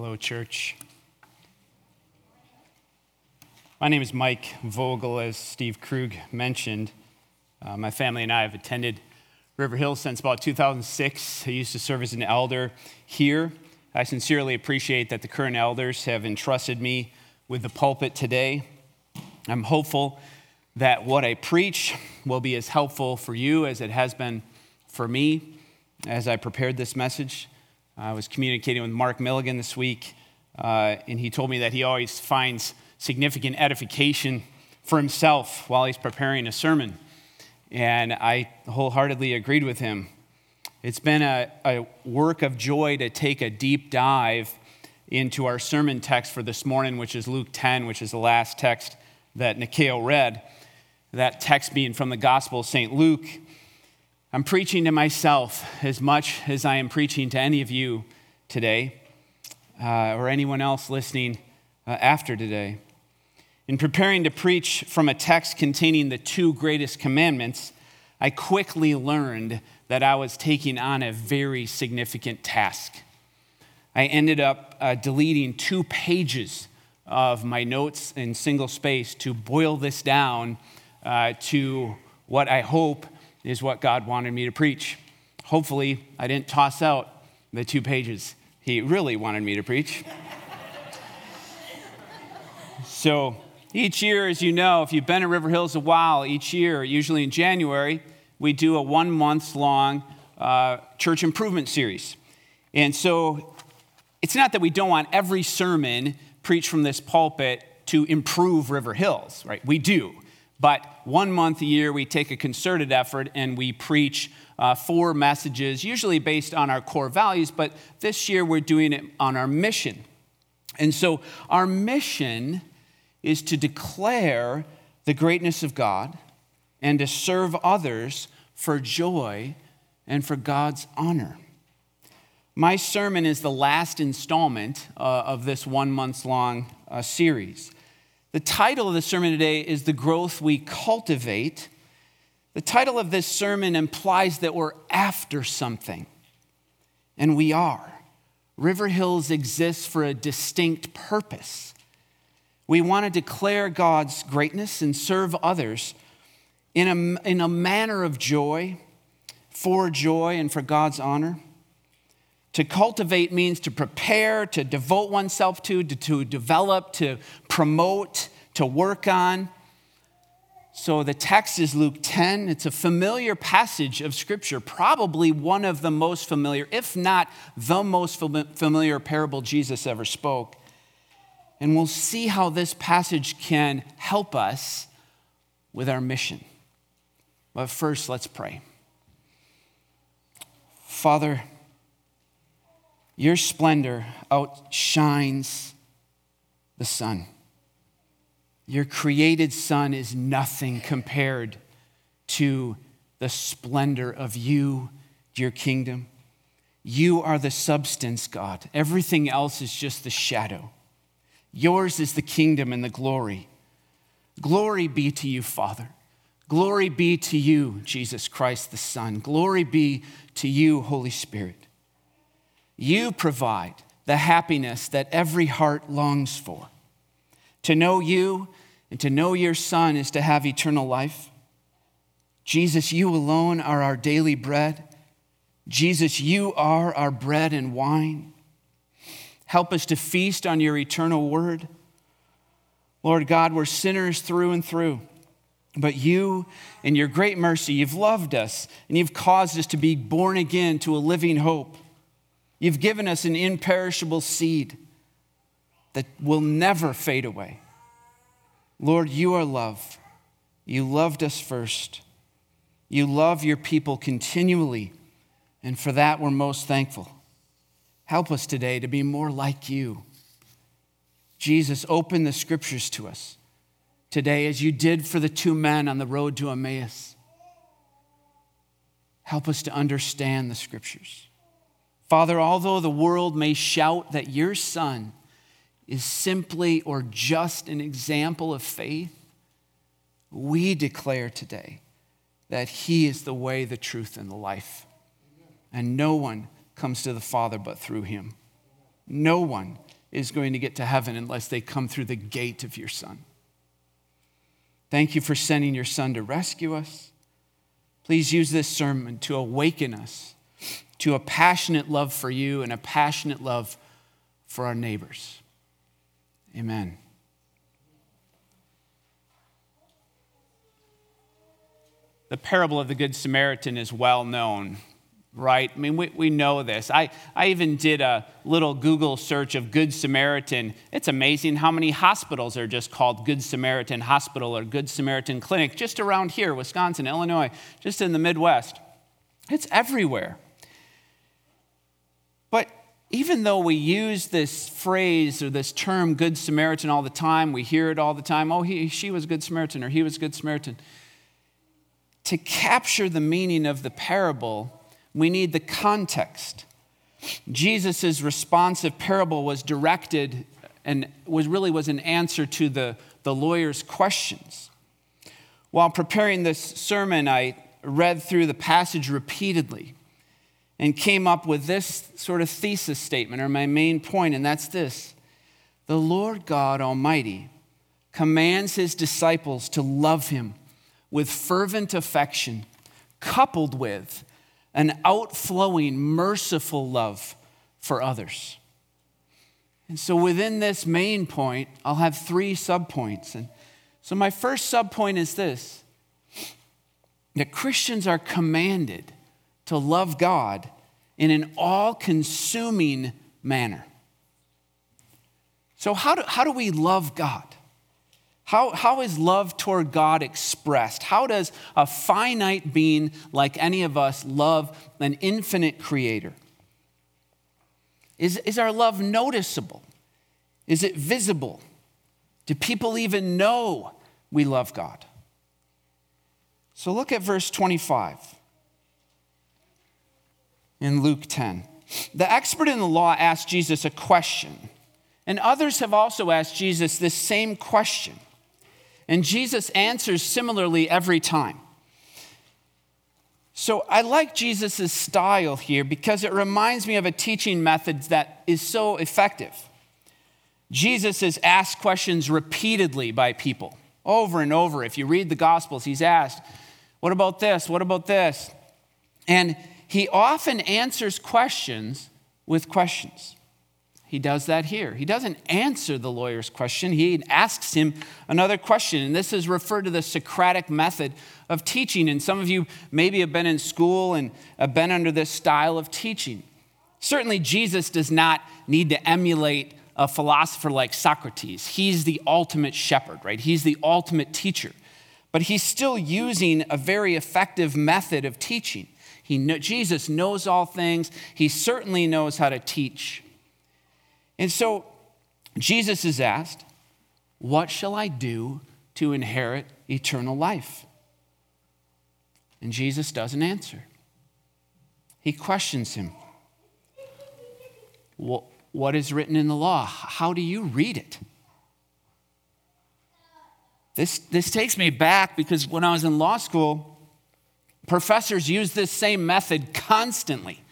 Hello, church. My name is Mike Vogel, as Steve Krug mentioned. Uh, my family and I have attended River Hill since about 2006. I used to serve as an elder here. I sincerely appreciate that the current elders have entrusted me with the pulpit today. I'm hopeful that what I preach will be as helpful for you as it has been for me as I prepared this message. I was communicating with Mark Milligan this week, uh, and he told me that he always finds significant edification for himself while he's preparing a sermon. And I wholeheartedly agreed with him. It's been a, a work of joy to take a deep dive into our sermon text for this morning, which is Luke 10, which is the last text that Nikeo read. That text being from the Gospel of St. Luke. I'm preaching to myself as much as I am preaching to any of you today uh, or anyone else listening uh, after today. In preparing to preach from a text containing the two greatest commandments, I quickly learned that I was taking on a very significant task. I ended up uh, deleting two pages of my notes in single space to boil this down uh, to what I hope is what God wanted me to preach. Hopefully, I didn't toss out the two pages he really wanted me to preach. so, each year, as you know, if you've been at River Hills a while, each year, usually in January, we do a one month long uh, church improvement series. And so, it's not that we don't want every sermon preached from this pulpit to improve River Hills, right? We do. But one month a year, we take a concerted effort and we preach uh, four messages, usually based on our core values, but this year we're doing it on our mission. And so our mission is to declare the greatness of God and to serve others for joy and for God's honor. My sermon is the last installment uh, of this one month long uh, series. The title of the sermon today is The Growth We Cultivate. The title of this sermon implies that we're after something, and we are. River Hills exists for a distinct purpose. We want to declare God's greatness and serve others in a, in a manner of joy, for joy, and for God's honor. To cultivate means to prepare, to devote oneself to, to, to develop, to promote, to work on. So the text is Luke 10. It's a familiar passage of Scripture, probably one of the most familiar, if not the most familiar parable Jesus ever spoke. And we'll see how this passage can help us with our mission. But first, let's pray. Father, your splendor outshines the sun. Your created sun is nothing compared to the splendor of you, your kingdom. You are the substance, God. Everything else is just the shadow. Yours is the kingdom and the glory. Glory be to you, Father. Glory be to you, Jesus Christ the Son. Glory be to you, Holy Spirit. You provide the happiness that every heart longs for. To know you and to know your Son is to have eternal life. Jesus, you alone are our daily bread. Jesus, you are our bread and wine. Help us to feast on your eternal word. Lord God, we're sinners through and through. But you, in your great mercy, you've loved us and you've caused us to be born again to a living hope. You've given us an imperishable seed that will never fade away. Lord, you are love. You loved us first. You love your people continually, and for that we're most thankful. Help us today to be more like you. Jesus, open the scriptures to us today as you did for the two men on the road to Emmaus. Help us to understand the scriptures. Father, although the world may shout that your son is simply or just an example of faith, we declare today that he is the way, the truth, and the life. And no one comes to the Father but through him. No one is going to get to heaven unless they come through the gate of your Son. Thank you for sending your Son to rescue us. Please use this sermon to awaken us to a passionate love for you and a passionate love for our neighbors. Amen. The parable of the Good Samaritan is well known right? I mean, we, we know this. I, I even did a little Google search of Good Samaritan. It's amazing how many hospitals are just called Good Samaritan Hospital or Good Samaritan Clinic just around here, Wisconsin, Illinois, just in the Midwest. It's everywhere. Even though we use this phrase or this term Good Samaritan all the time, we hear it all the time oh, he, she was a Good Samaritan or he was a Good Samaritan. To capture the meaning of the parable, we need the context. Jesus' responsive parable was directed and was really was an answer to the, the lawyer's questions. While preparing this sermon, I read through the passage repeatedly and came up with this sort of thesis statement or my main point, and that's this The Lord God Almighty commands his disciples to love him with fervent affection, coupled with an outflowing, merciful love for others. And so within this main point, I'll have three subpoints. And so my first subpoint is this that Christians are commanded to love God in an all consuming manner. So, how do, how do we love God? How, how is love toward God expressed? How does a finite being like any of us love an infinite creator? Is, is our love noticeable? Is it visible? Do people even know we love God? So look at verse 25 in Luke 10. The expert in the law asked Jesus a question, and others have also asked Jesus this same question. And Jesus answers similarly every time. So I like Jesus' style here because it reminds me of a teaching method that is so effective. Jesus is asked questions repeatedly by people, over and over. If you read the Gospels, he's asked, What about this? What about this? And he often answers questions with questions. He does that here. He doesn't answer the lawyer's question, he asks him another question. And this is referred to the Socratic method of teaching. And some of you maybe have been in school and have been under this style of teaching. Certainly, Jesus does not need to emulate a philosopher like Socrates. He's the ultimate shepherd, right? He's the ultimate teacher. But he's still using a very effective method of teaching. He Jesus knows all things, he certainly knows how to teach. And so Jesus is asked, What shall I do to inherit eternal life? And Jesus doesn't answer. He questions him. What is written in the law? How do you read it? This, this takes me back because when I was in law school, professors use this same method constantly.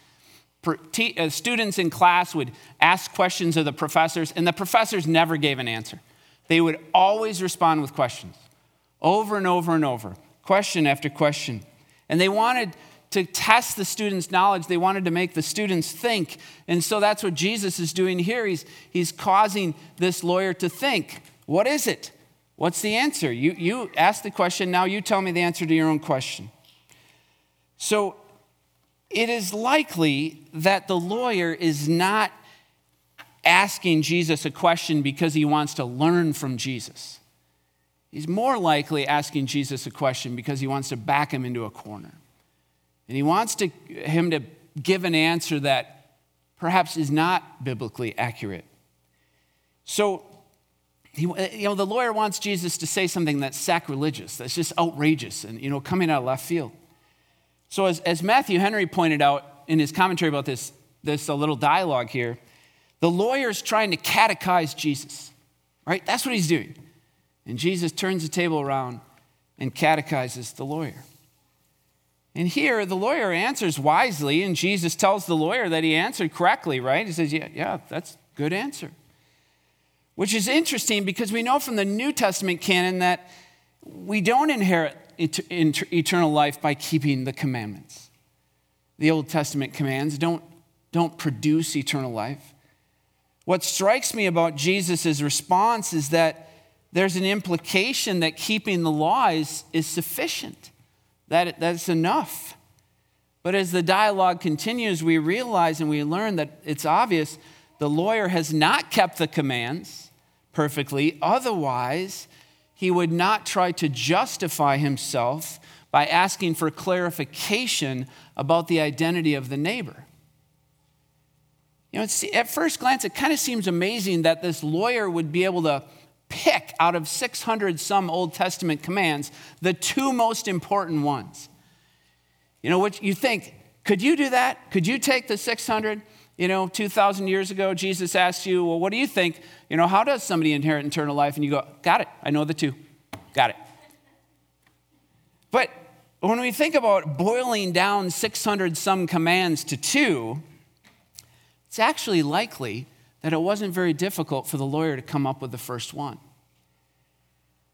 Uh, students in class would ask questions of the professors, and the professors never gave an answer. They would always respond with questions, over and over and over, question after question. And they wanted to test the students' knowledge, they wanted to make the students think. And so that's what Jesus is doing here. He's, he's causing this lawyer to think what is it? What's the answer? You, you ask the question, now you tell me the answer to your own question. So it is likely that the lawyer is not asking Jesus a question because he wants to learn from Jesus. He's more likely asking Jesus a question because he wants to back him into a corner. And he wants to, him to give an answer that perhaps is not biblically accurate. So, you know, the lawyer wants Jesus to say something that's sacrilegious, that's just outrageous and, you know, coming out of left field. So, as, as Matthew Henry pointed out in his commentary about this, this uh, little dialogue here, the lawyer's trying to catechize Jesus, right? That's what he's doing. And Jesus turns the table around and catechizes the lawyer. And here, the lawyer answers wisely, and Jesus tells the lawyer that he answered correctly, right? He says, Yeah, yeah, that's good answer. which is interesting because we know from the New Testament canon that we don't inherit eternal life by keeping the commandments. The Old Testament commands don't, don't produce eternal life. What strikes me about Jesus' response is that there's an implication that keeping the law is, is sufficient, that that's enough. But as the dialogue continues, we realize and we learn that it's obvious the lawyer has not kept the commands perfectly. Otherwise, he would not try to justify himself by asking for clarification about the identity of the neighbor. You know, at first glance, it kind of seems amazing that this lawyer would be able to pick out of 600 some Old Testament commands the two most important ones. You know, what you think, could you do that? Could you take the 600? You know, 2,000 years ago, Jesus asked you, Well, what do you think? You know, how does somebody inherit eternal life? And you go, Got it. I know the two. Got it. But when we think about boiling down 600 some commands to two, it's actually likely that it wasn't very difficult for the lawyer to come up with the first one.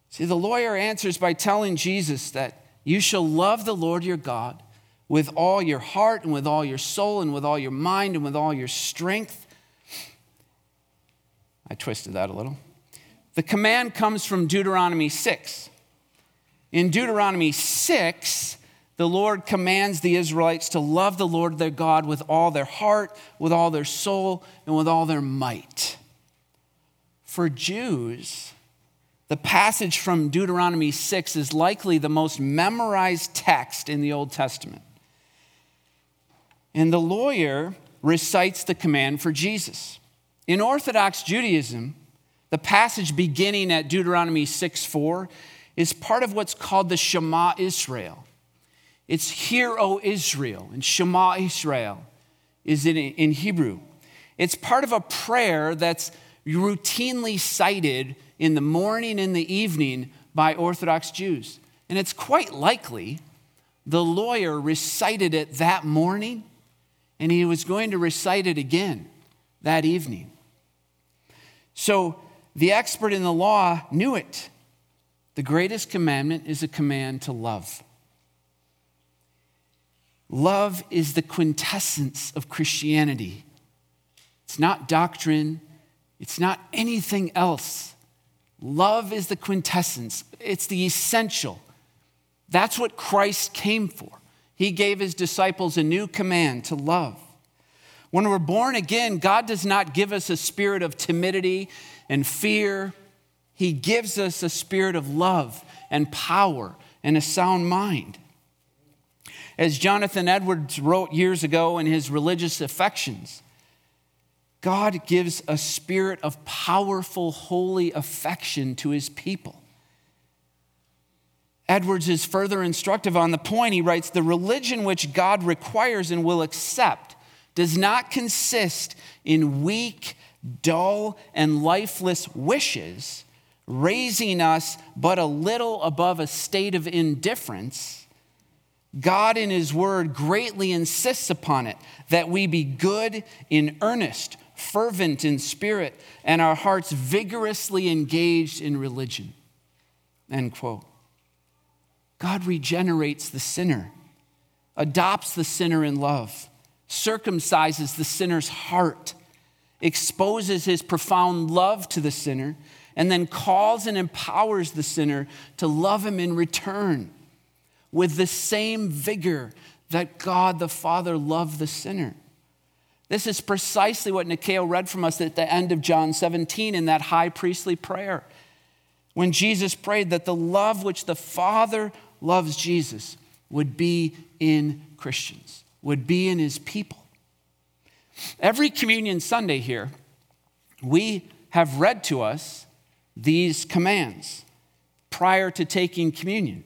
See, the lawyer answers by telling Jesus that you shall love the Lord your God with all your heart and with all your soul and with all your mind and with all your strength. I twisted that a little. The command comes from Deuteronomy 6. In Deuteronomy 6, the Lord commands the Israelites to love the Lord their God with all their heart, with all their soul, and with all their might. For Jews, the passage from Deuteronomy 6 is likely the most memorized text in the Old Testament. And the lawyer recites the command for Jesus. In Orthodox Judaism, the passage beginning at Deuteronomy 6 4 is part of what's called the Shema Israel. It's Hear, O Israel, and Shema Israel is in, in Hebrew. It's part of a prayer that's routinely cited in the morning and the evening by Orthodox Jews. And it's quite likely the lawyer recited it that morning and he was going to recite it again that evening. So the expert in the law knew it. The greatest commandment is a command to love. Love is the quintessence of Christianity. It's not doctrine, it's not anything else. Love is the quintessence, it's the essential. That's what Christ came for he gave his disciples a new command to love. When we're born again, God does not give us a spirit of timidity and fear. He gives us a spirit of love and power and a sound mind. As Jonathan Edwards wrote years ago in his Religious Affections, God gives a spirit of powerful, holy affection to his people. Edwards is further instructive on the point. He writes The religion which God requires and will accept does not consist in weak, dull, and lifeless wishes, raising us but a little above a state of indifference. God, in His Word, greatly insists upon it that we be good in earnest, fervent in spirit, and our hearts vigorously engaged in religion. End quote. God regenerates the sinner, adopts the sinner in love, circumcises the sinner's heart, exposes his profound love to the sinner, and then calls and empowers the sinner to love him in return with the same vigor that God the Father loved the sinner. This is precisely what Nikhil read from us at the end of John 17 in that high priestly prayer. When Jesus prayed that the love which the Father loves Jesus would be in Christians, would be in his people. Every communion Sunday here, we have read to us these commands prior to taking communion.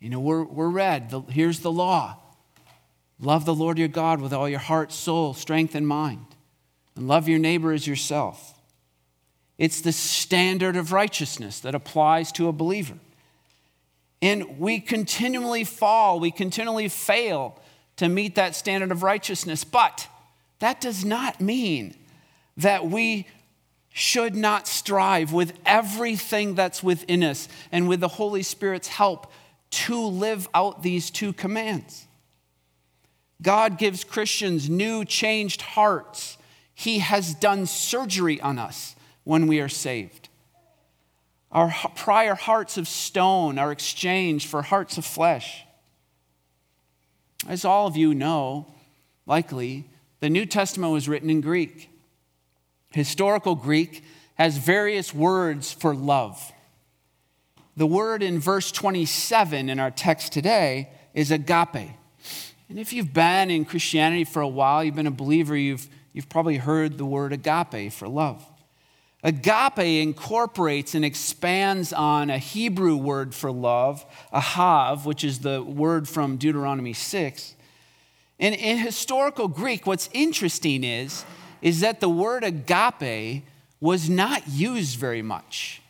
You know, we're, we're read, the, here's the law love the Lord your God with all your heart, soul, strength, and mind, and love your neighbor as yourself. It's the standard of righteousness that applies to a believer. And we continually fall, we continually fail to meet that standard of righteousness. But that does not mean that we should not strive with everything that's within us and with the Holy Spirit's help to live out these two commands. God gives Christians new, changed hearts. He has done surgery on us when we are saved. Our prior hearts of stone are exchanged for hearts of flesh. As all of you know, likely, the New Testament was written in Greek. Historical Greek has various words for love. The word in verse 27 in our text today is agape. And if you've been in Christianity for a while, you've been a believer, you've, you've probably heard the word agape for love. Agape incorporates and expands on a Hebrew word for love, ahav, which is the word from Deuteronomy 6. And in historical Greek, what's interesting is is that the word agape was not used very much.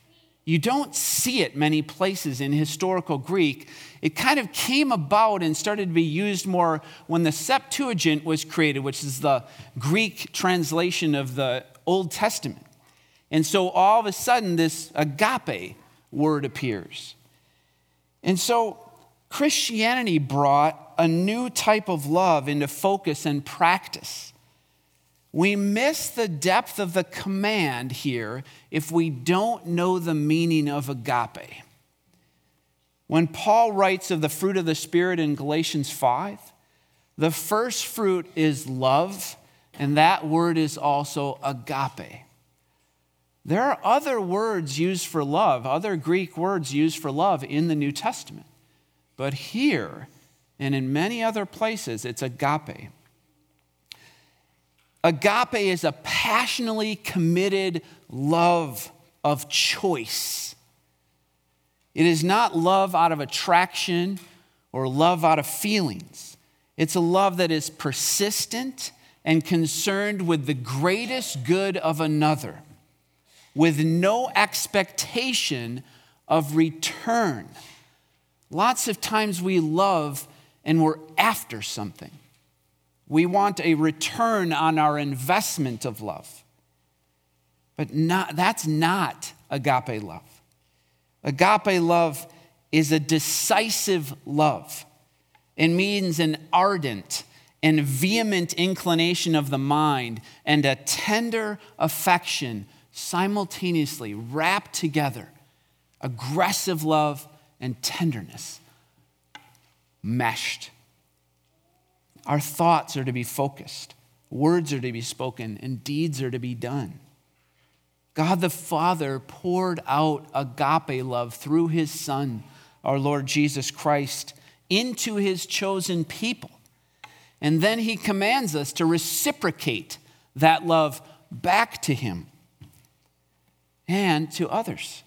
You don't see it many places in historical Greek. It kind of came about and started to be used more when the Septuagint was created, which is the Greek translation of the Old Testament. And so all of a sudden, this agape word appears. And so Christianity brought a new type of love into focus and practice we miss the depth of the command here if we don't know the meaning of agape. When Paul writes of the fruit of the Spirit in Galatians 5, the first fruit is love, and that word is also agape. There are other words used for love, other Greek words used for love in the New Testament. But here and in many other places, it's agape. Agape is a passionately committed love of choice. It is not love out of attraction or love out of feelings. It's a love that is persistent and concerned with the greatest good of another, with no expectation of return. Lots of times we love and we're after something. We want a return on our investment of love. But not, that's not agape love. Agape love is a decisive love. It means an ardent and vehement inclination of the mind and a tender affection simultaneously wrapped together. Aggressive love and tenderness meshed. Our thoughts are to be focused, words are to be spoken, and deeds are to be done. God the Father poured out agape love through his Son, our Lord Jesus Christ, into his chosen people. And then he commands us to reciprocate that love back to him and to others.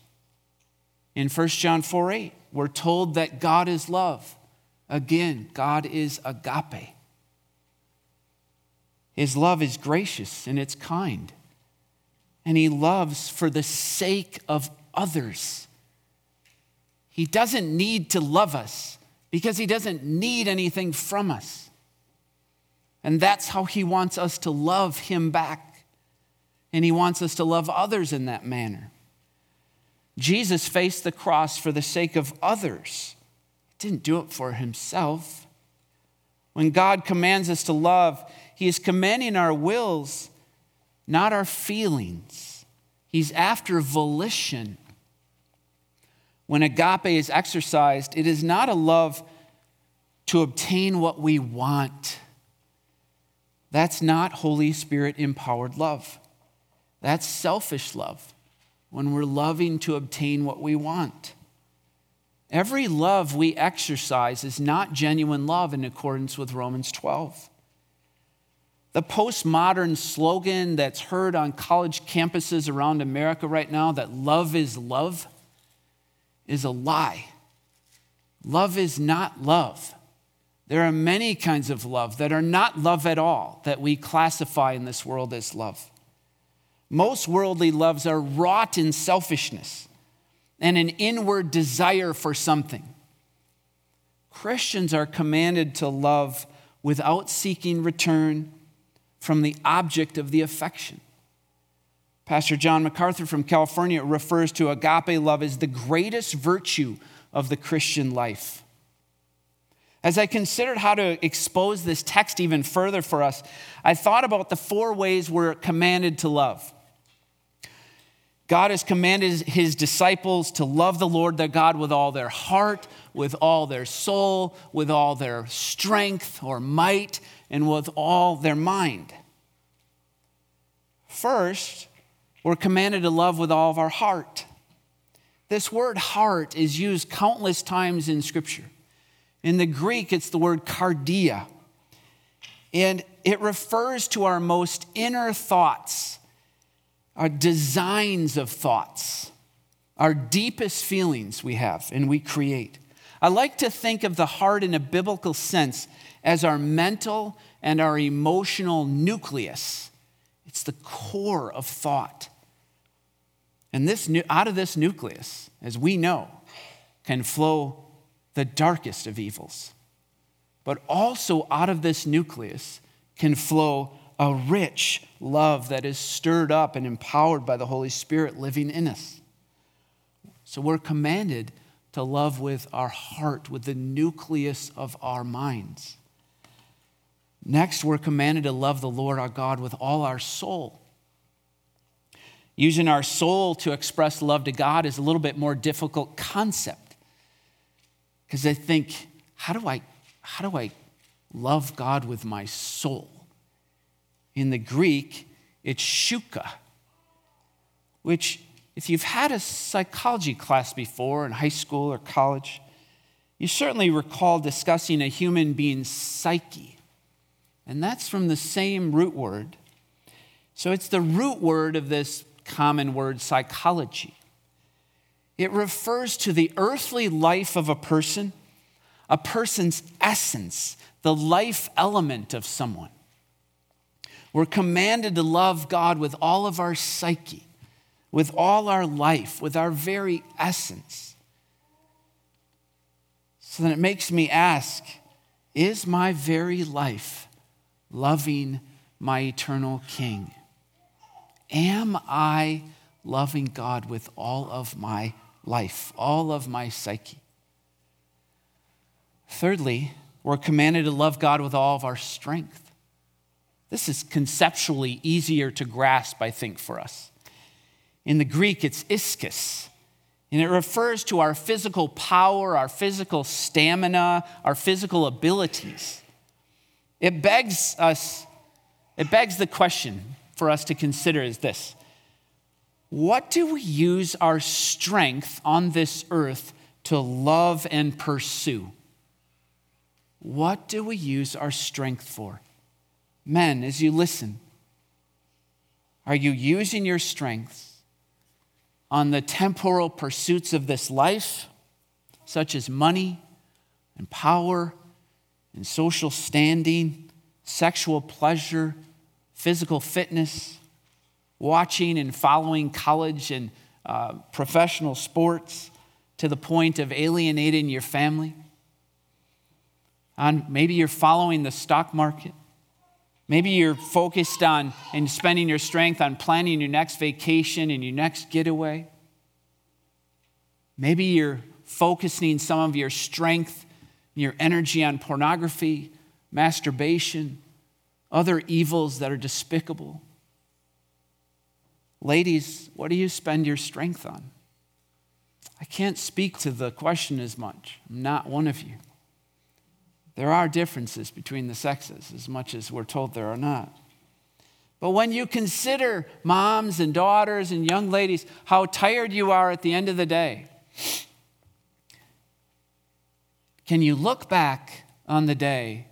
In 1 John 4 8, we're told that God is love. Again, God is agape. His love is gracious and it's kind. And He loves for the sake of others. He doesn't need to love us because He doesn't need anything from us. And that's how He wants us to love Him back. And He wants us to love others in that manner. Jesus faced the cross for the sake of others, He didn't do it for Himself. When God commands us to love, he is commanding our wills, not our feelings. He's after volition. When agape is exercised, it is not a love to obtain what we want. That's not Holy Spirit empowered love. That's selfish love when we're loving to obtain what we want. Every love we exercise is not genuine love in accordance with Romans 12. The postmodern slogan that's heard on college campuses around America right now that love is love is a lie. Love is not love. There are many kinds of love that are not love at all that we classify in this world as love. Most worldly loves are wrought in selfishness and an inward desire for something. Christians are commanded to love without seeking return from the object of the affection. Pastor John MacArthur from California refers to agape love as the greatest virtue of the Christian life. As I considered how to expose this text even further for us, I thought about the four ways we're commanded to love. God has commanded his disciples to love the Lord their God with all their heart, with all their soul, with all their strength or might, and with all their mind. First, we're commanded to love with all of our heart. This word heart is used countless times in Scripture. In the Greek, it's the word cardia, and it refers to our most inner thoughts, our designs of thoughts, our deepest feelings we have and we create. I like to think of the heart in a biblical sense as our mental and our emotional nucleus. It's the core of thought. And this, out of this nucleus, as we know, can flow the darkest of evils. But also out of this nucleus can flow a rich love that is stirred up and empowered by the Holy Spirit living in us. So we're commanded to love with our heart, with the nucleus of our minds. Next, we're commanded to love the Lord our God with all our soul. Using our soul to express love to God is a little bit more difficult concept. Because I think, how do I, how do I love God with my soul? In the Greek, it's psuche, which, if you've had a psychology class before in high school or college, you certainly recall discussing a human being's psyche. And that's from the same root word. So it's the root word of this common word, psychology. It refers to the earthly life of a person, a person's essence, the life element of someone. We're commanded to love God with all of our psyche, with all our life, with our very essence. So then it makes me ask is my very life loving my eternal King? Am I loving God with all of my life, all of my psyche? Thirdly, we're commanded to love God with all of our strength. This is conceptually easier to grasp, I think, for us. In the Greek, it's ischus, and it refers to our physical power, our physical stamina, our physical abilities. It begs us, it begs the question for us to consider is this What do we use our strength on this earth to love and pursue? What do we use our strength for? Men, as you listen, are you using your strength on the temporal pursuits of this life, such as money and power and social standing, sexual pleasure, physical fitness, watching and following college and uh, professional sports to the point of alienating your family. On maybe you're following the stock market. Maybe you're focused on and spending your strength on planning your next vacation and your next getaway. Maybe you're focusing some of your strength and your energy on pornography, masturbation, other evils that are despicable. Ladies, what do you spend your strength on? I can't speak to the question as much. I'm not one of you. There are differences between the sexes, as much as we're told there are not. But when you consider moms and daughters and young ladies, how tired you are at the end of the day, can you look back on the day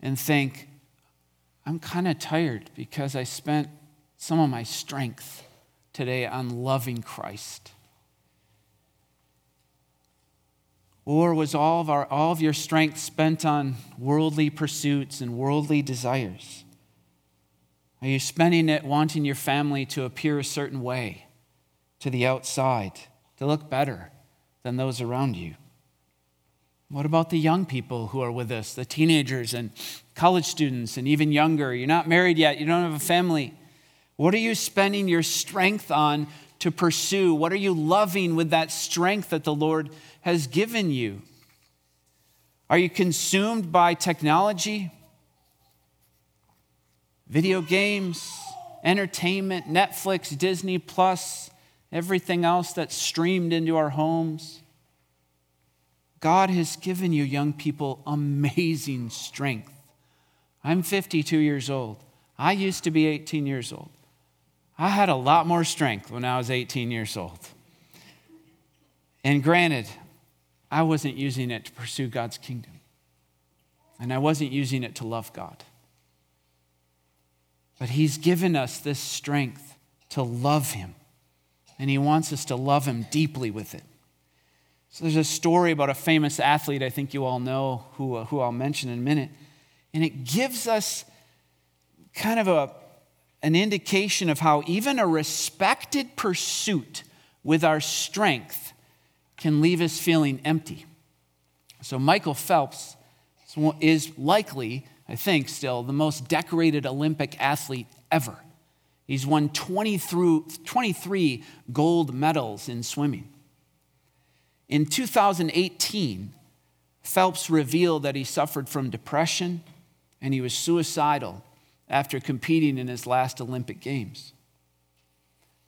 and think, I'm kind of tired because I spent some of my strength today on loving Christ. Or was all of, our, all of your strength spent on worldly pursuits and worldly desires? Are you spending it wanting your family to appear a certain way to the outside, to look better than those around you? What about the young people who are with us, the teenagers and college students and even younger? You're not married yet, you don't have a family. What are you spending your strength on to pursue? What are you loving with that strength that the Lord has given you? Are you consumed by technology, video games, entertainment, Netflix, Disney Plus, everything else that's streamed into our homes? God has given you, young people, amazing strength. I'm 52 years old. I used to be 18 years old. I had a lot more strength when I was 18 years old. And granted, I wasn't using it to pursue God's kingdom, and I wasn't using it to love God. But He's given us this strength to love Him, and He wants us to love Him deeply with it. So there's a story about a famous athlete I think you all know, who, uh, who I'll mention in a minute. And it gives us kind of a, an indication of how even a respected pursuit with our strength can leave us feeling empty. So, Michael Phelps is likely, I think, still the most decorated Olympic athlete ever. He's won 20 through, 23 gold medals in swimming. In 2018, Phelps revealed that he suffered from depression and he was suicidal after competing in his last Olympic Games.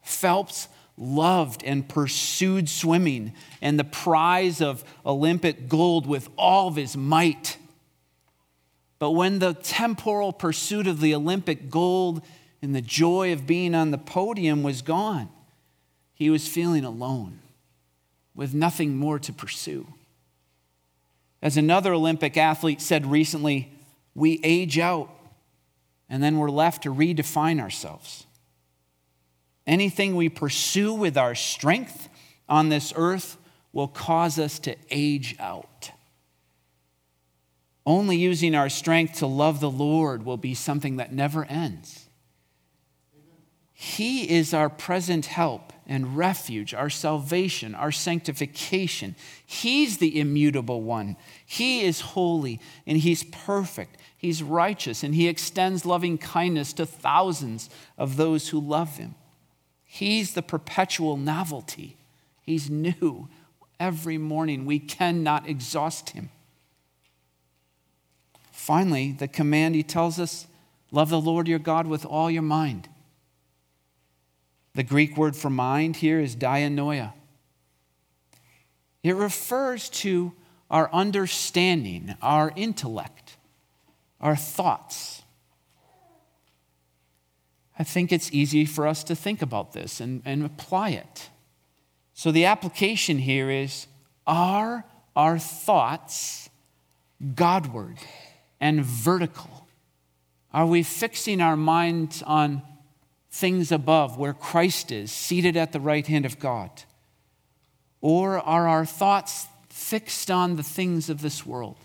Phelps loved and pursued swimming and the prize of Olympic gold with all of his might. But when the temporal pursuit of the Olympic gold and the joy of being on the podium was gone, he was feeling alone with nothing more to pursue. As another Olympic athlete said recently, we age out and then we're left to redefine ourselves. Anything we pursue with our strength on this earth will cause us to age out. Only using our strength to love the Lord will be something that never ends. He is our present help and refuge, our salvation, our sanctification. He's the immutable one. He is holy and He's perfect. He's righteous and He extends loving kindness to thousands of those who love Him. He's the perpetual novelty. He's new every morning. We cannot exhaust Him. Finally, the command He tells us love the Lord your God with all your mind the Greek word for mind here is dianoia. It refers to our understanding, our intellect, our thoughts. I think it's easy for us to think about this and, and apply it. So the application here is are our thoughts Godward and vertical? Are we fixing our minds on things above where Christ is, seated at the right hand of God? Or are our thoughts fixed on the things of this world,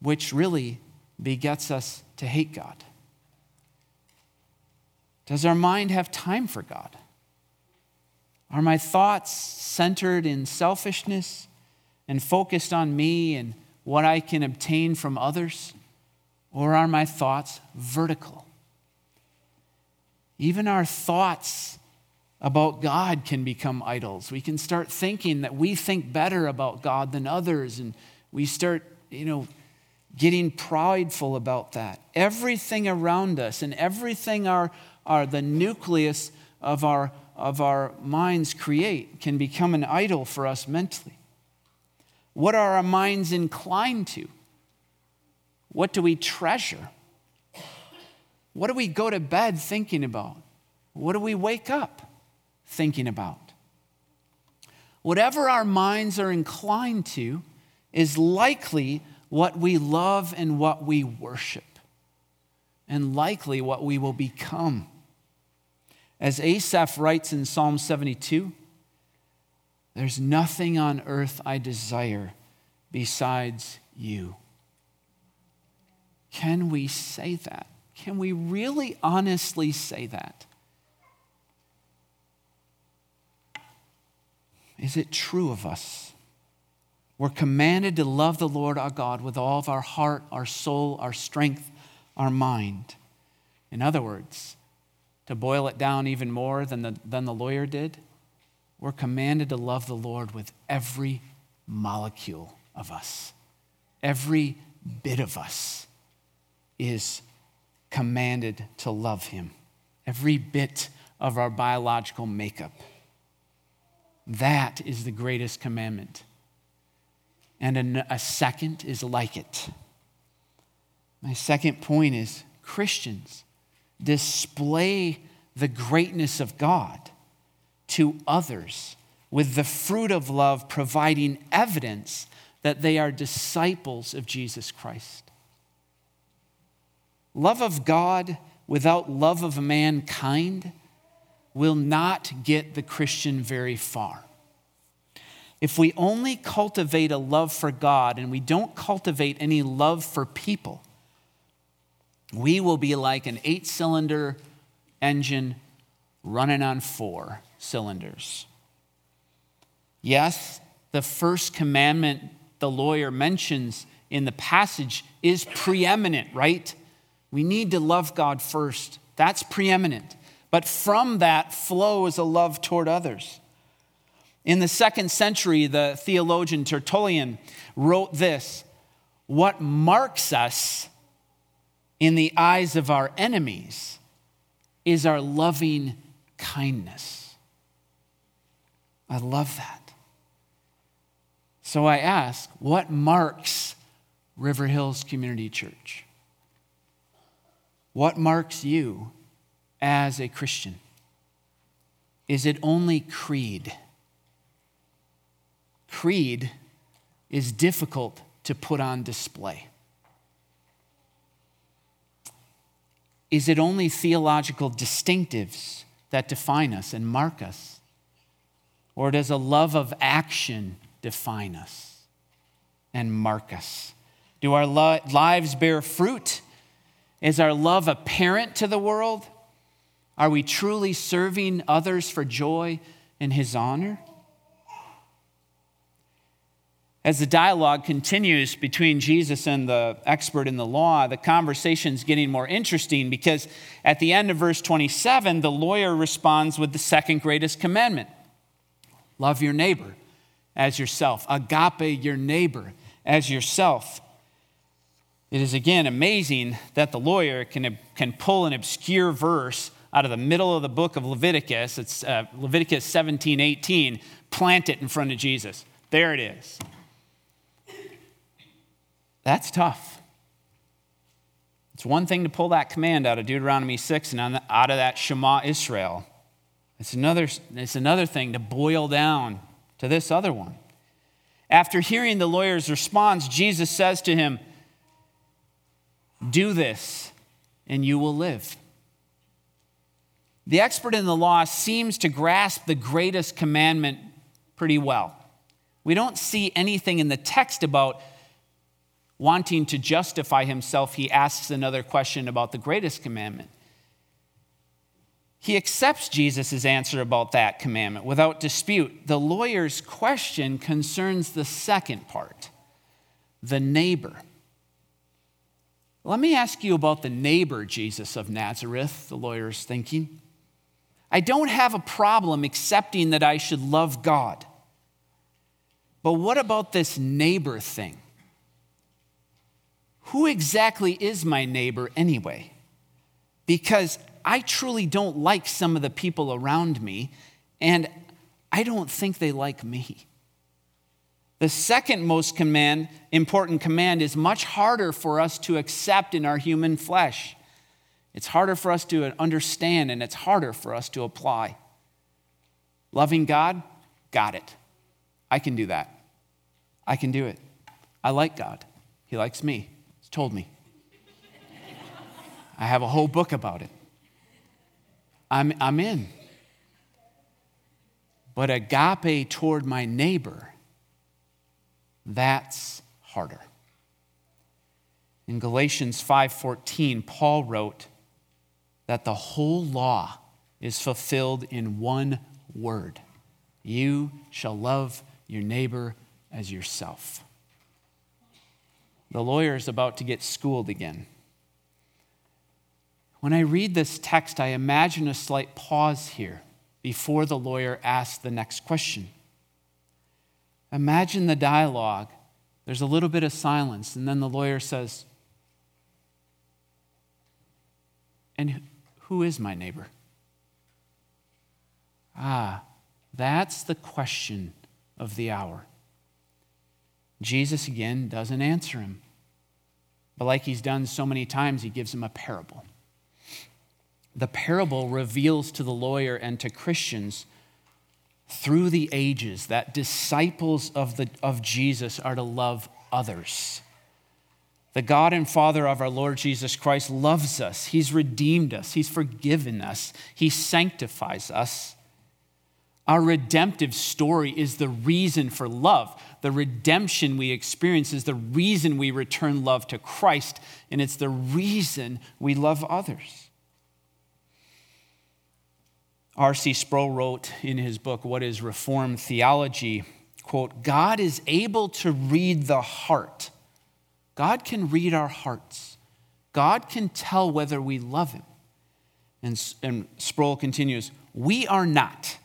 which really begets us to hate God? Does our mind have time for God? Are my thoughts centered in selfishness and focused on me and what I can obtain from others? Or are my thoughts vertical? Even our thoughts about God can become idols. We can start thinking that we think better about God than others, and we start, you know, getting prideful about that. Everything around us and everything our, our the nucleus of our of our minds create can become an idol for us mentally. What are our minds inclined to? What do we treasure? What do we go to bed thinking about? What do we wake up thinking about? Whatever our minds are inclined to is likely what we love and what we worship, and likely what we will become. As Asaph writes in Psalm 72, there's nothing on earth I desire besides you. Can we say that? Can we really honestly say that? Is it true of us? We're commanded to love the Lord our God with all of our heart, our soul, our strength, our mind. In other words, to boil it down even more than the, than the lawyer did, we're commanded to love the Lord with every molecule of us. Every bit of us is commanded to love him. Every bit of our biological makeup. That is the greatest commandment. And a, a second is like it. My second point is Christians display the greatness of God to others with the fruit of love providing evidence that they are disciples of Jesus Christ. Love of God without love of mankind will not get the Christian very far. If we only cultivate a love for God and we don't cultivate any love for people, we will be like an eight cylinder engine running on four cylinders. Yes, the first commandment the lawyer mentions in the passage is preeminent, right? We need to love God first. That's preeminent. But from that flows a love toward others. In the second century, the theologian Tertullian wrote this What marks us in the eyes of our enemies is our loving kindness. I love that. So I ask, what marks River Hills Community Church? What marks you as a Christian? Is it only creed? Creed is difficult to put on display. Is it only theological distinctives that define us and mark us? Or does a love of action define us and mark us? Do our lives bear fruit? Is our love apparent to the world? Are we truly serving others for joy and His honor? As the dialogue continues between Jesus and the expert in the law, the conversation's getting more interesting because at the end of verse 27, the lawyer responds with the second greatest commandment love your neighbor as yourself, agape your neighbor as yourself. It is again amazing that the lawyer can, can pull an obscure verse out of the middle of the book of Leviticus, it's uh, Leviticus 17 18, plant it in front of Jesus. There it is. That's tough. It's one thing to pull that command out of Deuteronomy 6 and out of that Shema Israel. It's another, it's another thing to boil down to this other one. After hearing the lawyer's response, Jesus says to him, Do this, and you will live. The expert in the law seems to grasp the greatest commandment pretty well. We don't see anything in the text about Wanting to justify himself, he asks another question about the greatest commandment. He accepts Jesus' answer about that commandment without dispute. The lawyer's question concerns the second part the neighbor. Let me ask you about the neighbor, Jesus of Nazareth, the lawyer is thinking. I don't have a problem accepting that I should love God. But what about this neighbor thing? who exactly is my neighbor anyway? Because I truly don't like some of the people around me, and I don't think they like me. The second most command, important command is much harder for us to accept in our human flesh. It's harder for us to understand and it's harder for us to apply. Loving God, got it. I can do that. I can do it. I like God. He likes me He's told me. I have a whole book about it. I'm, I'm in. But agape toward my neighbor, that's harder. In Galatians 5:14, Paul wrote that the whole law is fulfilled in one word. You shall love your neighbor as yourself. The lawyer is about to get schooled again. When I read this text, I imagine a slight pause here before the lawyer asks the next question. Imagine the dialogue. There's a little bit of silence, and then the lawyer says, And who is my neighbor? Ah, that's the question of the hour. Jesus again doesn't answer him. But like he's done so many times, he gives him a parable. The parable reveals to the lawyer and to Christians through the ages that disciples of, the, of Jesus are to love others. The God and Father of our Lord Jesus Christ loves us. He's redeemed us. He's forgiven us. He sanctifies us. Our redemptive story is the reason for love. The redemption we experience is the reason we return love to Christ, and it's the reason we love others. R.C. Sproul wrote in his book, What is Reformed Theology? quote, God is able to read the heart. God can read our hearts. God can tell whether we love him. And, and Sproul continues, We are not.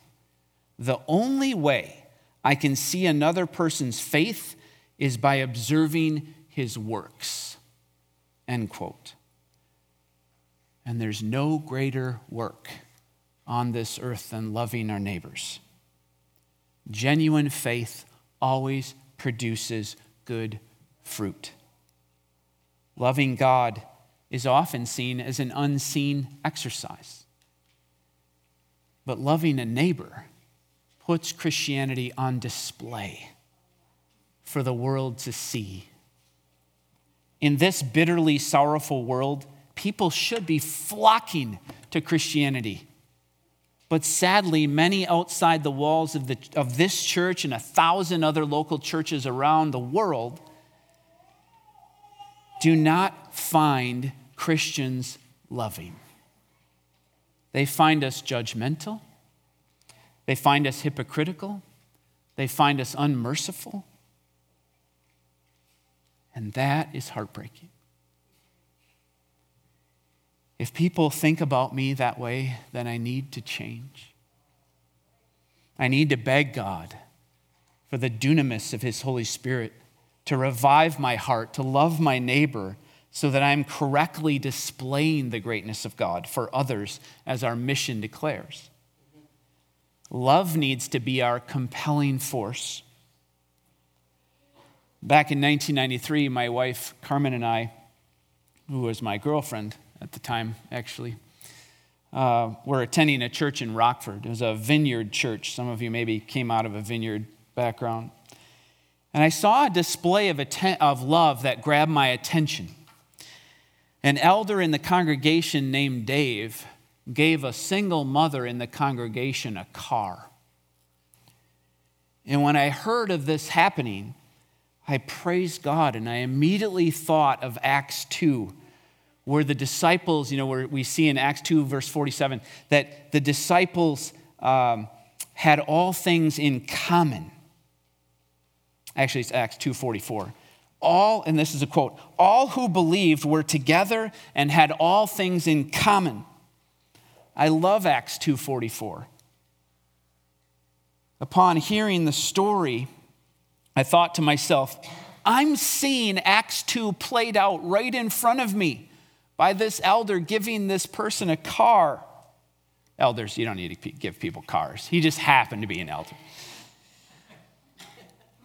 The only way I can see another person's faith is by observing his works. End quote. And there's no greater work on this earth than loving our neighbors. Genuine faith always produces good fruit. Loving God is often seen as an unseen exercise. But loving a neighbor puts Christianity on display for the world to see. In this bitterly sorrowful world, people should be flocking to Christianity. But sadly, many outside the walls of, the, of this church and a thousand other local churches around the world do not find Christians loving. They find us judgmental. They find us hypocritical. They find us unmerciful. And that is heartbreaking. If people think about me that way, then I need to change. I need to beg God for the dunamis of His Holy Spirit to revive my heart, to love my neighbor, so that I'm correctly displaying the greatness of God for others as our mission declares. Love needs to be our compelling force. Back in 1993, my wife Carmen and I, who was my girlfriend at the time, actually, uh, were attending a church in Rockford. It was a vineyard church. Some of you maybe came out of a vineyard background. And I saw a display of, atten- of love that grabbed my attention. An elder in the congregation named Dave gave a single mother in the congregation a car. And when I heard of this happening, I praised God and I immediately thought of Acts 2, where the disciples, you know, where we see in Acts 2, verse 47, that the disciples um, had all things in common. Actually, it's Acts 2:44. All, and this is a quote, all who believed were together and had all things in common. I love Acts 2:44. Upon hearing the story, I thought to myself, I'm seeing Acts 2 played out right in front of me by this elder giving this person a car. Elders, you don't need to give people cars. He just happened to be an elder.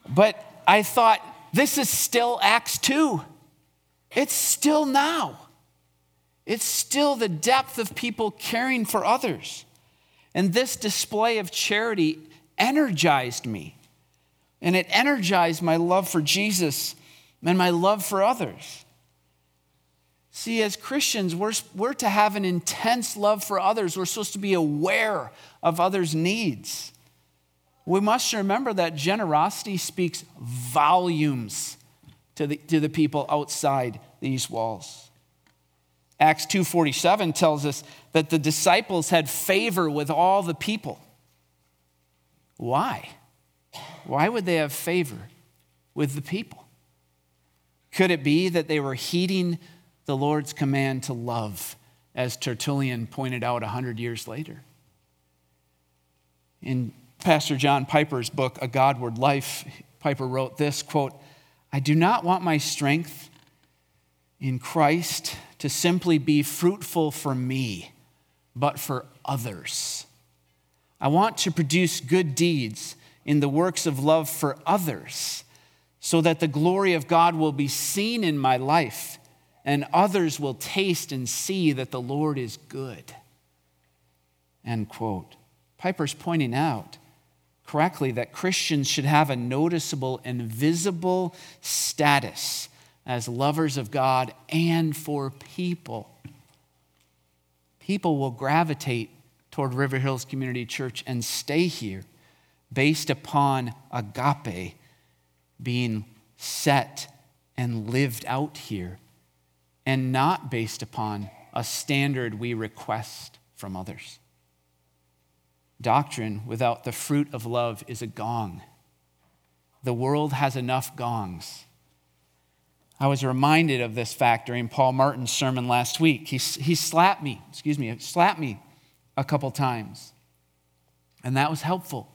But I thought, this is still Acts 2. It's still now. It's still the depth of people caring for others. And this display of charity energized me. And it energized my love for Jesus and my love for others. See, as Christians, we're, we're to have an intense love for others. We're supposed to be aware of others' needs. We must remember that generosity speaks volumes to the, to the people outside these walls. Acts 2:47 tells us that the disciples had favor with all the people. Why? Why would they have favor with the people? Could it be that they were heeding the Lord's command to love as Tertullian pointed out 100 years later. In Pastor John Piper's book, A Godward Life, Piper wrote this quote, I do not want my strength in Christ to simply be fruitful for me, but for others. I want to produce good deeds in the works of love for others so that the glory of God will be seen in my life and others will taste and see that the Lord is good. End quote. Piper's pointing out correctly that Christians should have a noticeable and visible status as lovers of God and for people. People will gravitate toward River Hills Community Church and stay here based upon agape being set and lived out here and not based upon a standard we request from others. Doctrine without the fruit of love is a gong. The world has enough gongs. I was reminded of this fact during Paul Martin's sermon last week. He, he slapped me, excuse me, slapped me a couple times. And that was helpful.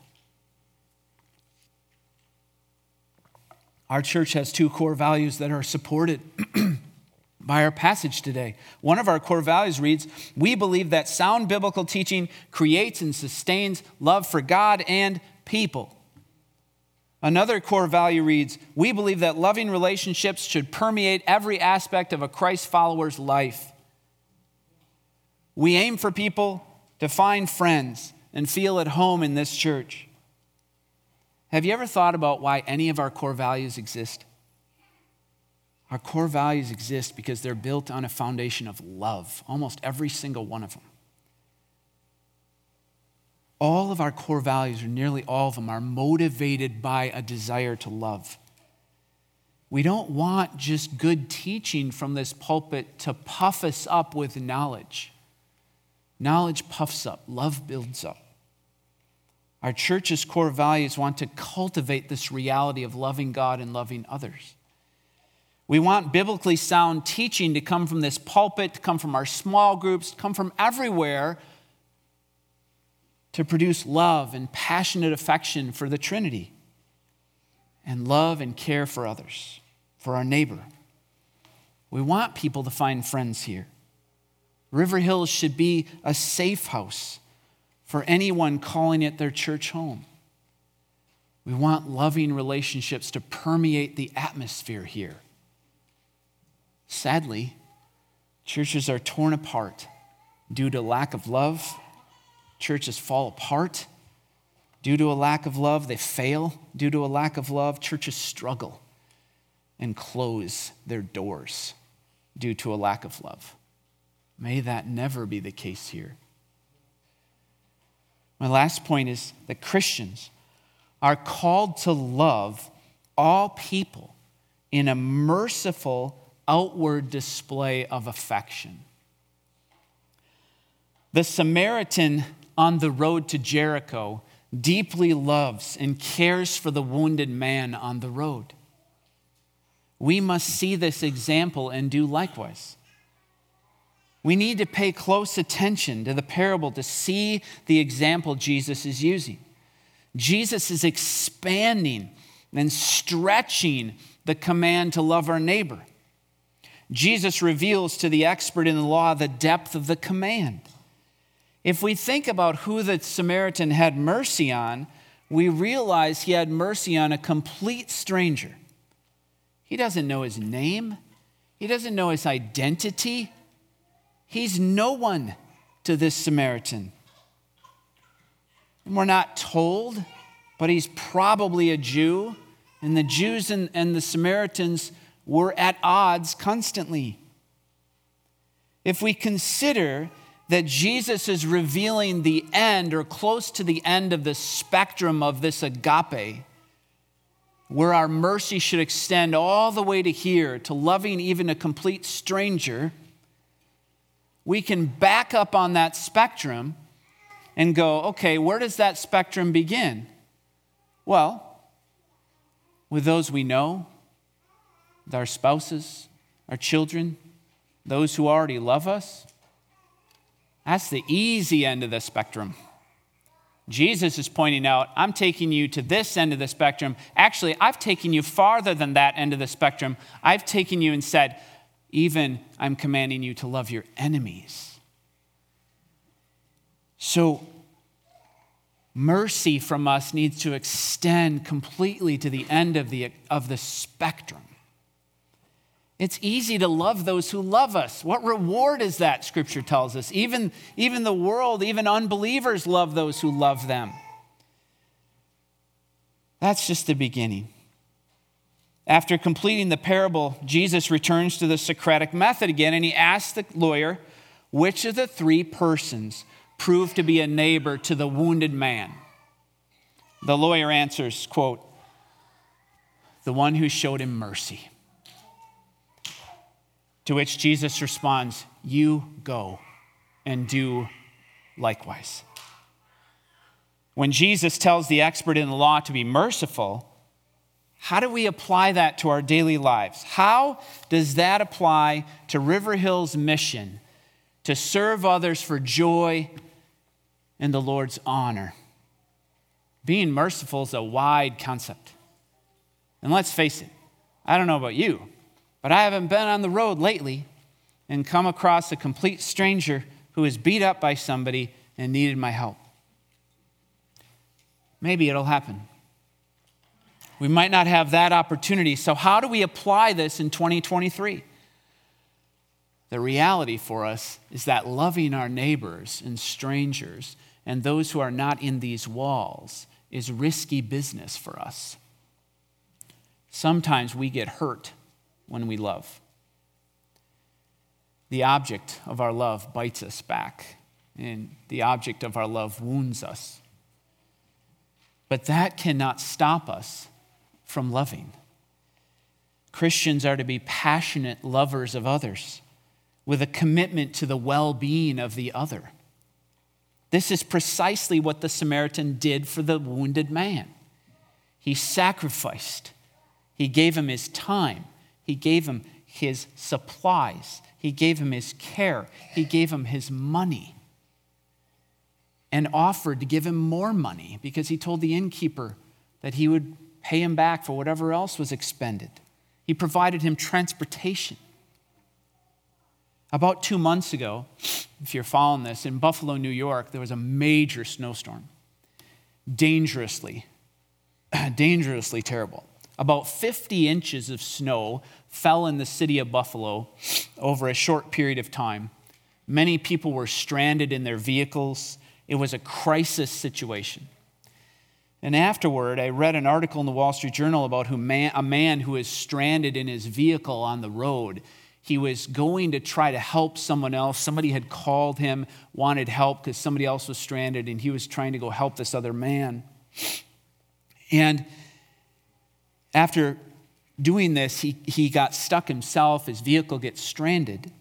Our church has two core values that are supported by our passage today. One of our core values reads We believe that sound biblical teaching creates and sustains love for God and people. Another core value reads We believe that loving relationships should permeate every aspect of a Christ follower's life. We aim for people to find friends and feel at home in this church. Have you ever thought about why any of our core values exist? Our core values exist because they're built on a foundation of love, almost every single one of them. All of our core values, or nearly all of them, are motivated by a desire to love. We don't want just good teaching from this pulpit to puff us up with knowledge. Knowledge puffs up, love builds up. Our church's core values want to cultivate this reality of loving God and loving others. We want biblically sound teaching to come from this pulpit, to come from our small groups, to come from everywhere to produce love and passionate affection for the Trinity and love and care for others, for our neighbor. We want people to find friends here. River Hills should be a safe house for anyone calling it their church home. We want loving relationships to permeate the atmosphere here. Sadly, churches are torn apart due to lack of love. Churches fall apart due to a lack of love. They fail due to a lack of love. Churches struggle and close their doors due to a lack of love. May that never be the case here. My last point is that Christians are called to love all people in a merciful outward display of affection. The Samaritan on the road to Jericho deeply loves and cares for the wounded man on the road. We must see this example and do likewise. We need to pay close attention to the parable to see the example Jesus is using. Jesus is expanding and stretching the command to love our neighbor. Jesus reveals to the expert in the law the depth of the command. If we think about who the Samaritan had mercy on, we realize he had mercy on a complete stranger. He doesn't know his name, he doesn't know his identity. He's no one to this Samaritan. And we're not told, but he's probably a Jew. And the Jews and, and the Samaritans were at odds constantly. If we consider that Jesus is revealing the end or close to the end of the spectrum of this agape, where our mercy should extend all the way to here, to loving even a complete stranger, we can back up on that spectrum and go, okay, where does that spectrum begin? Well, with those we know, with our spouses, our children, those who already love us, That's the easy end of the spectrum. Jesus is pointing out, I'm taking you to this end of the spectrum. Actually, I've taken you farther than that end of the spectrum. I've taken you and said, even I'm commanding you to love your enemies. So, mercy from us needs to extend completely to the end of the, of the spectrum. It's easy to love those who love us. What reward is that, Scripture tells us? Even, even the world, even unbelievers love those who love them. That's just the beginning. After completing the parable, Jesus returns to the Socratic method again and he asks the lawyer, which of the three persons proved to be a neighbor to the wounded man? The lawyer answers, quote, the one who showed him mercy. To which Jesus responds, You go and do likewise. When Jesus tells the expert in the law to be merciful, how do we apply that to our daily lives? How does that apply to River Hill's mission to serve others for joy and the Lord's honor? Being merciful is a wide concept. And let's face it, I don't know about you, but I haven't been on the road lately and come across a complete stranger who was beat up by somebody and needed my help. Maybe it'll happen. We might not have that opportunity. So, how do we apply this in 2023? The reality for us is that loving our neighbors and strangers and those who are not in these walls is risky business for us. Sometimes we get hurt when we love. The object of our love bites us back, and the object of our love wounds us. But that cannot stop us from loving. Christians are to be passionate lovers of others with a commitment to the well being of the other. This is precisely what the Samaritan did for the wounded man. He sacrificed, he gave him his time, he gave him his supplies, he gave him his care, he gave him his money, and offered to give him more money because he told the innkeeper that he would pay him back for whatever else was expended. He provided him transportation. About two months ago, if you're following this, in Buffalo, New York, there was a major snowstorm. Dangerously, dangerously terrible. About 50 inches of snow fell in the city of Buffalo over a short period of time. Many people were stranded in their vehicles. It was a crisis situation. And afterward, I read an article in the Wall Street Journal about man, a man who is stranded in his vehicle on the road. He was going to try to help someone else. Somebody had called him, wanted help because somebody else was stranded, and he was trying to go help this other man. And after doing this, he, he got stuck himself, his vehicle gets stranded.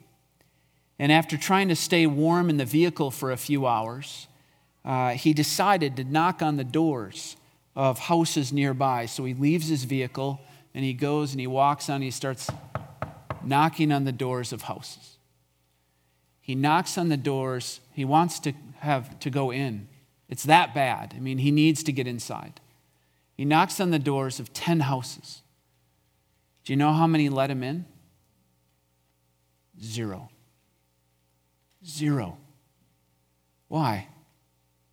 And after trying to stay warm in the vehicle for a few hours, uh, he decided to knock on the doors of houses nearby. So he leaves his vehicle and he goes and he walks on, and he starts knocking on the doors of houses. He knocks on the doors, he wants to have to go in. It's that bad. I mean, he needs to get inside. He knocks on the doors of 10 houses. Do you know how many let him in? Zero. Zero. Why?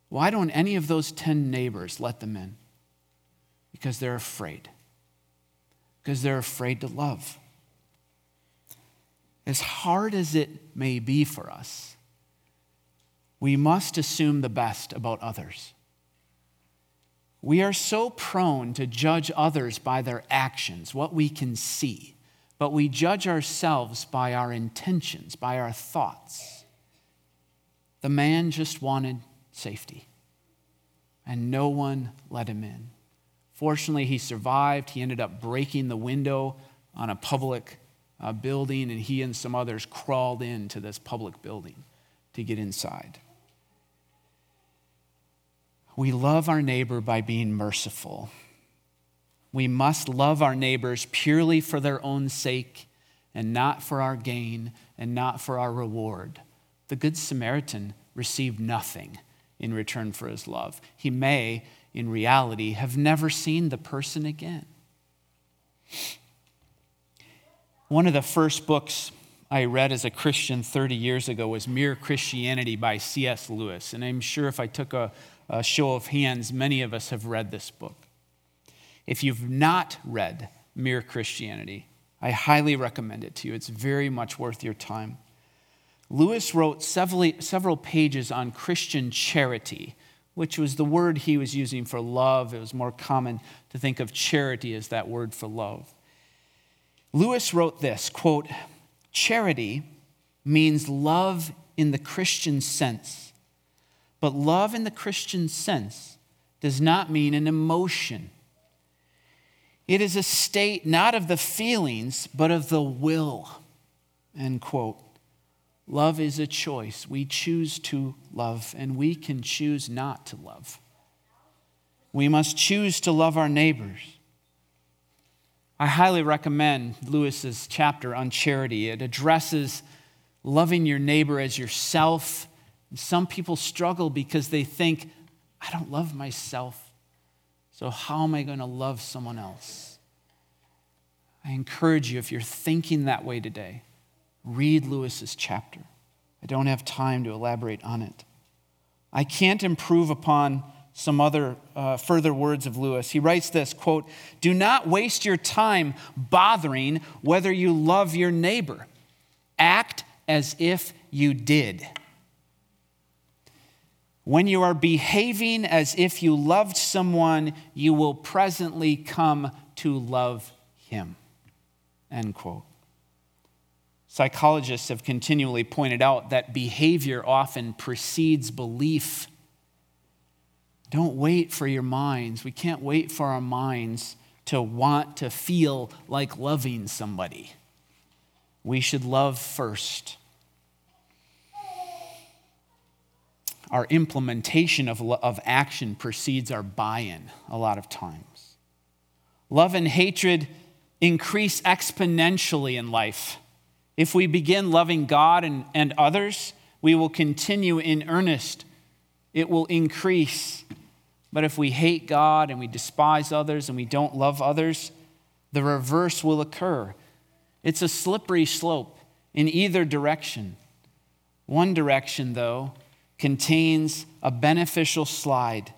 Why don't any of those 10 neighbors let them in? Because they're afraid. Because they're afraid to love. As hard as it may be for us, we must assume the best about others. We are so prone to judge others by their actions, what we can see, but we judge ourselves by our intentions, by our thoughts. The man just wanted safety, and no one let him in. Fortunately, he survived. He ended up breaking the window on a public uh, building, and he and some others crawled into this public building to get inside. We love our neighbor by being merciful. We must love our neighbors purely for their own sake and not for our gain and not for our reward, the Good Samaritan received nothing in return for his love. He may, in reality, have never seen the person again. One of the first books I read as a Christian 30 years ago was Mere Christianity by C.S. Lewis. And I'm sure if I took a, a show of hands, many of us have read this book. If you've not read Mere Christianity, I highly recommend it to you. It's very much worth your time. Lewis wrote several, pages on Christian charity, which was the word he was using for love. It was more common to think of charity as that word for love. Lewis wrote this quote, Charity means love in the Christian sense, but love in the Christian sense does not mean an emotion. It is a state not of the feelings, but of the will. End quote. Love is a choice. We choose to love, and we can choose not to love. We must choose to love our neighbors. I highly recommend Lewis's chapter on charity. It addresses loving your neighbor as yourself. Some people struggle because they think, I don't love myself, so how am I going to love someone else? I encourage you, if you're thinking that way today, Read Lewis's chapter. I don't have time to elaborate on it. I can't improve upon some other uh, further words of Lewis. He writes this quote, Do not waste your time bothering whether you love your neighbor. Act as if you did. When you are behaving as if you loved someone, you will presently come to love him. End quote. Psychologists have continually pointed out that behavior often precedes belief. Don't wait for your minds. We can't wait for our minds to want to feel like loving somebody. We should love first. Our implementation of, of action precedes our buy in a lot of times. Love and hatred increase exponentially in life. If we begin loving God and, and others, we will continue in earnest. It will increase. But if we hate God and we despise others and we don't love others, the reverse will occur. It's a slippery slope in either direction. One direction, though, contains a beneficial slide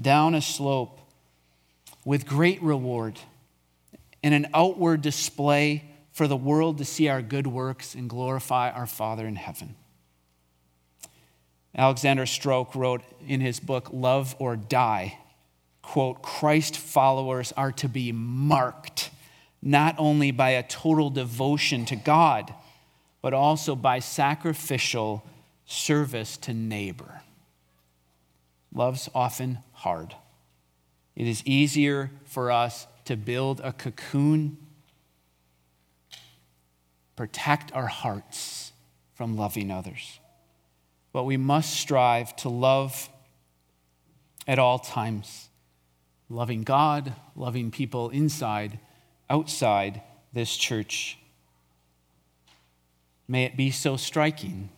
down a slope with great reward and an outward display for the world to see our good works and glorify our Father in heaven. Alexander Strauch wrote in his book, Love or Die, quote, Christ followers are to be marked not only by a total devotion to God, but also by sacrificial service to neighbor. Love's often hard. It is easier for us to build a cocoon protect our hearts from loving others. But we must strive to love at all times, loving God, loving people inside, outside this church. May it be so striking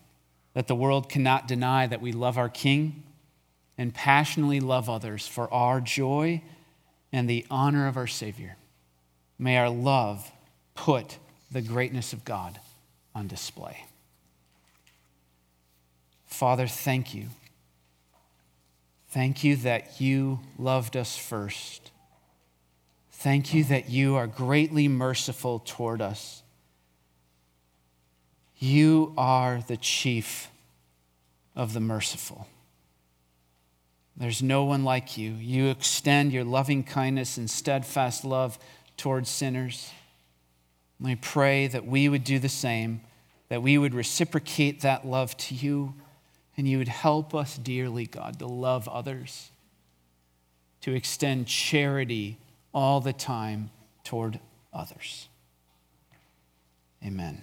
that the world cannot deny that we love our King and passionately love others for our joy and the honor of our Savior. May our love put the greatness of God on display. Father, thank you. Thank you that you loved us first. Thank you that you are greatly merciful toward us. You are the chief of the merciful. There's no one like you. You extend your loving kindness and steadfast love towards sinners. And pray that we would do the same, that we would reciprocate that love to you, and you would help us dearly, God, to love others, to extend charity all the time toward others. Amen.